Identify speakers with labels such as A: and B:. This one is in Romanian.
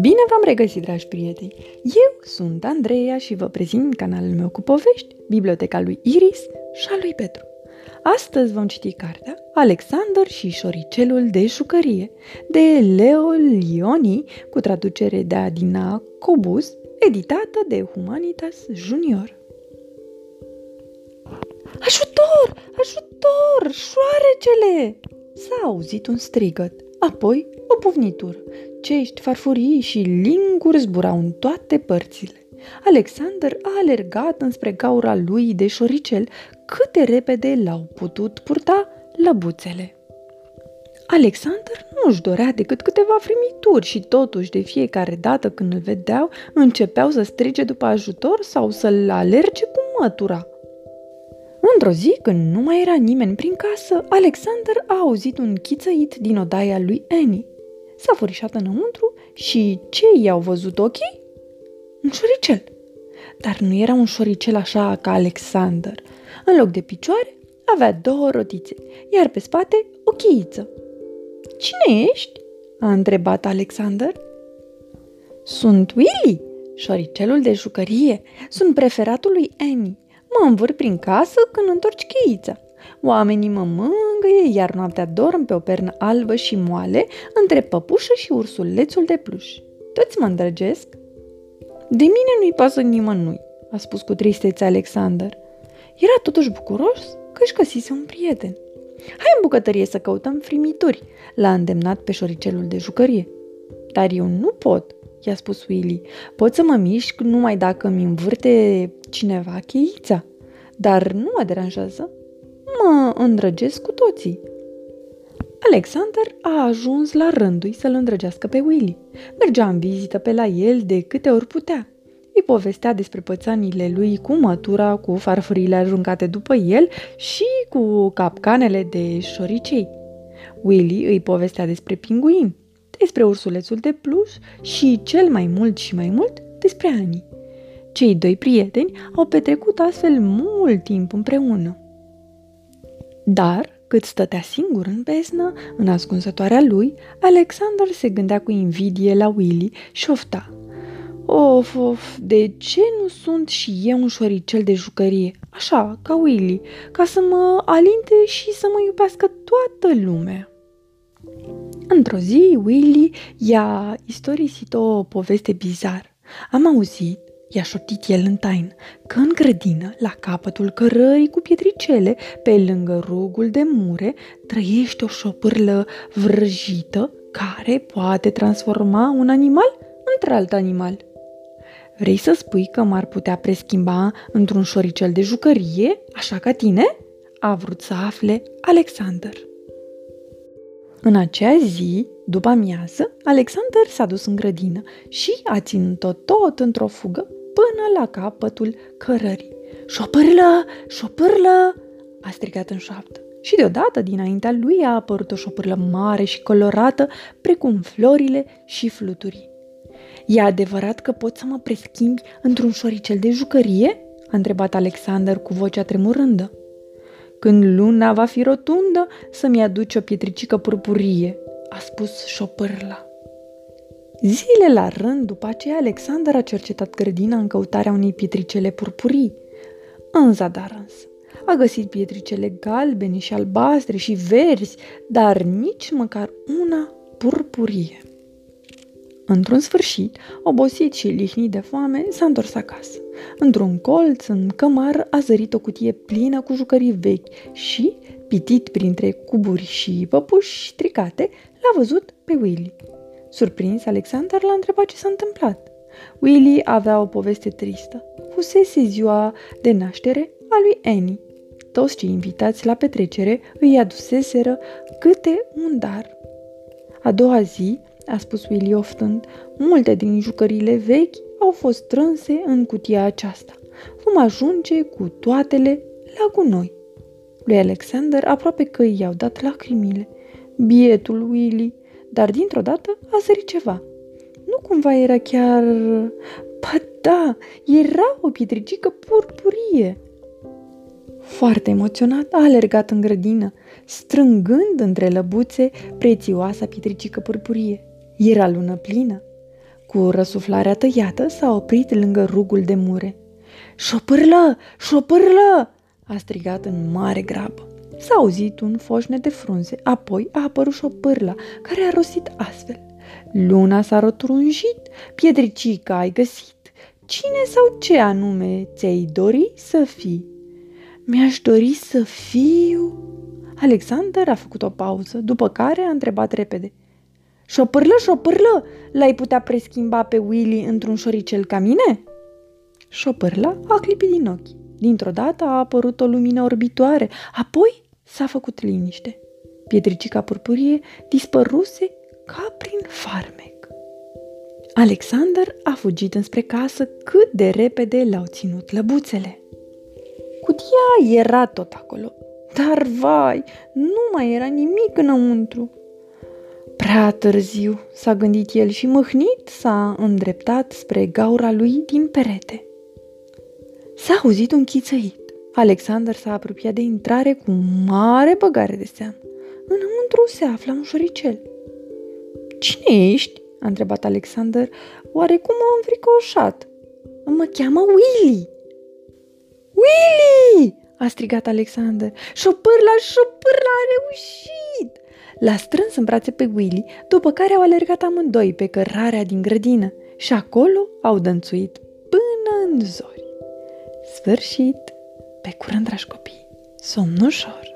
A: Bine v-am regăsit, dragi prieteni! Eu sunt Andreea și vă prezint canalul meu cu povești, Biblioteca lui Iris și a lui Petru. Astăzi vom citi cartea Alexander și șoricelul de jucărie de Leo Lioni cu traducere de Adina Cobus, editată de Humanitas Junior. Ajutor! Ajutor! Șoarecele! S-a auzit un strigăt, apoi o pufnitură. Cești, farfurii și linguri zburau în toate părțile. Alexander a alergat înspre gaura lui de șoricel cât de repede l-au putut purta lăbuțele. Alexander nu își dorea decât câteva frimituri și totuși de fiecare dată când îl vedeau începeau să strige după ajutor sau să-l alerge cu mătura. Într-o zi, când nu mai era nimeni prin casă, Alexander a auzit un chițăit din odaia lui Annie. S-a furișat înăuntru și ce i-au văzut ochii? Un șoricel. Dar nu era un șoricel așa ca Alexander. În loc de picioare, avea două rotițe, iar pe spate o cheiță. Cine ești?" a întrebat Alexander. Sunt Willy, șoricelul de jucărie. Sunt preferatul lui Annie. Mă învârt prin casă când întorci cheița. Oamenii mă mângâie, iar noaptea dorm pe o pernă albă și moale între păpușă și ursulețul de pluș. Toți mă îndrăgesc. De mine nu-i pasă nimănui, a spus cu tristețe Alexander. Era totuși bucuros că își găsise un prieten. Hai în bucătărie să căutăm frimituri, l-a îndemnat pe șoricelul de jucărie. Dar eu nu pot, i-a spus Willy. Pot să mă mișc numai dacă mi învârte cineva cheița. Dar nu mă deranjează. Mă îndrăgesc cu toții. Alexander a ajuns la rândul să-l îndrăgească pe Willy. Mergea în vizită pe la el de câte ori putea. Îi povestea despre pățanile lui cu mătura, cu farfurile aruncate după el și cu capcanele de șoricei. Willy îi povestea despre pinguini, despre ursulețul de pluș și cel mai mult și mai mult despre Ani. Cei doi prieteni au petrecut astfel mult timp împreună. Dar, cât stătea singur în beznă, în ascunsătoarea lui, Alexander se gândea cu invidie la Willy și ofta. Of, of, de ce nu sunt și eu un șoricel de jucărie, așa, ca Willy, ca să mă alinte și să mă iubească toată lumea? Într-o zi, Willy i-a istorisit o poveste bizară. Am auzit i-a șoptit el în tain, că în grădină, la capătul cărării cu pietricele, pe lângă rugul de mure, trăiește o șopârlă vrăjită care poate transforma un animal într-alt animal. Vrei să spui că m-ar putea preschimba într-un șoricel de jucărie, așa ca tine? A vrut să afle Alexander. În acea zi, după amiază, Alexander s-a dus în grădină și a ținut-o tot într-o fugă până la capătul cărării. Șopârlă! Șopârlă! a strigat în șoaptă. Și deodată dinaintea lui a apărut o șopârlă mare și colorată, precum florile și fluturii. E adevărat că poți să mă preschimbi într-un șoricel de jucărie?" a întrebat Alexander cu vocea tremurândă. Când luna va fi rotundă, să-mi aduci o pietricică purpurie, a spus șopârla. Zile la rând, după aceea, Alexander a cercetat grădina în căutarea unei pietricele purpurii. În zadar însă. A găsit pietricele galbene și albastre și verzi, dar nici măcar una purpurie. Într-un sfârșit, obosit și lihnit de foame, s-a întors acasă. Într-un colț, în cămar, a zărit o cutie plină cu jucării vechi și, pitit printre cuburi și păpuși stricate, l-a văzut pe Willy. Surprins, Alexander l-a întrebat ce s-a întâmplat. Willy avea o poveste tristă. Fusese ziua de naștere a lui Annie. Toți cei invitați la petrecere îi aduseseră câte un dar. A doua zi, a spus Willy oftând, multe din jucările vechi au fost strânse în cutia aceasta. Vom ajunge cu toatele la gunoi. Lui Alexander aproape că i-au dat lacrimile. Bietul Willy, dar dintr-o dată a sărit ceva. Nu cumva era chiar... Ba da, era o pietricică purpurie. Foarte emoționat, a alergat în grădină, strângând între lăbuțe prețioasa pietricică purpurie. Era lună plină. Cu răsuflarea tăiată s-a oprit lângă rugul de mure. Șopârlă! Șopârlă! a strigat în mare grabă. S-a auzit un foșne de frunze, apoi a apărut șopârla, care a rostit astfel. Luna s-a rotunjit, piedricica ai găsit. Cine sau ce anume ți-ai dori să fii? Mi-aș dori să fiu... Alexander a făcut o pauză, după care a întrebat repede. Șopârlă, șopârlă, l-ai putea preschimba pe Willy într-un șoricel ca mine? Șopârla a clipit din ochi. Dintr-o dată a apărut o lumină orbitoare, apoi s-a făcut liniște. Pietricica purpurie dispăruse ca prin farmec. Alexander a fugit înspre casă cât de repede l-au ținut lăbuțele. Cutia era tot acolo, dar vai, nu mai era nimic înăuntru. Prea târziu, s-a gândit el și mâhnit s-a îndreptat spre gaura lui din perete. S-a auzit un chițăit. Alexander s-a apropiat de intrare cu mare băgare de seamă. Înăuntru se afla un șoricel. Cine ești?" a întrebat Alexander, oarecum a înfricoșat. Mă cheamă Willy." Willy!" a strigat Alexander. Șopârla, șopârla a reușit! L-a strâns în brațe pe Willy, după care au alergat amândoi pe cărarea din grădină și acolo au dănțuit până în zori. Sfârșit! Pe curând, dragi copii! Somn ușor!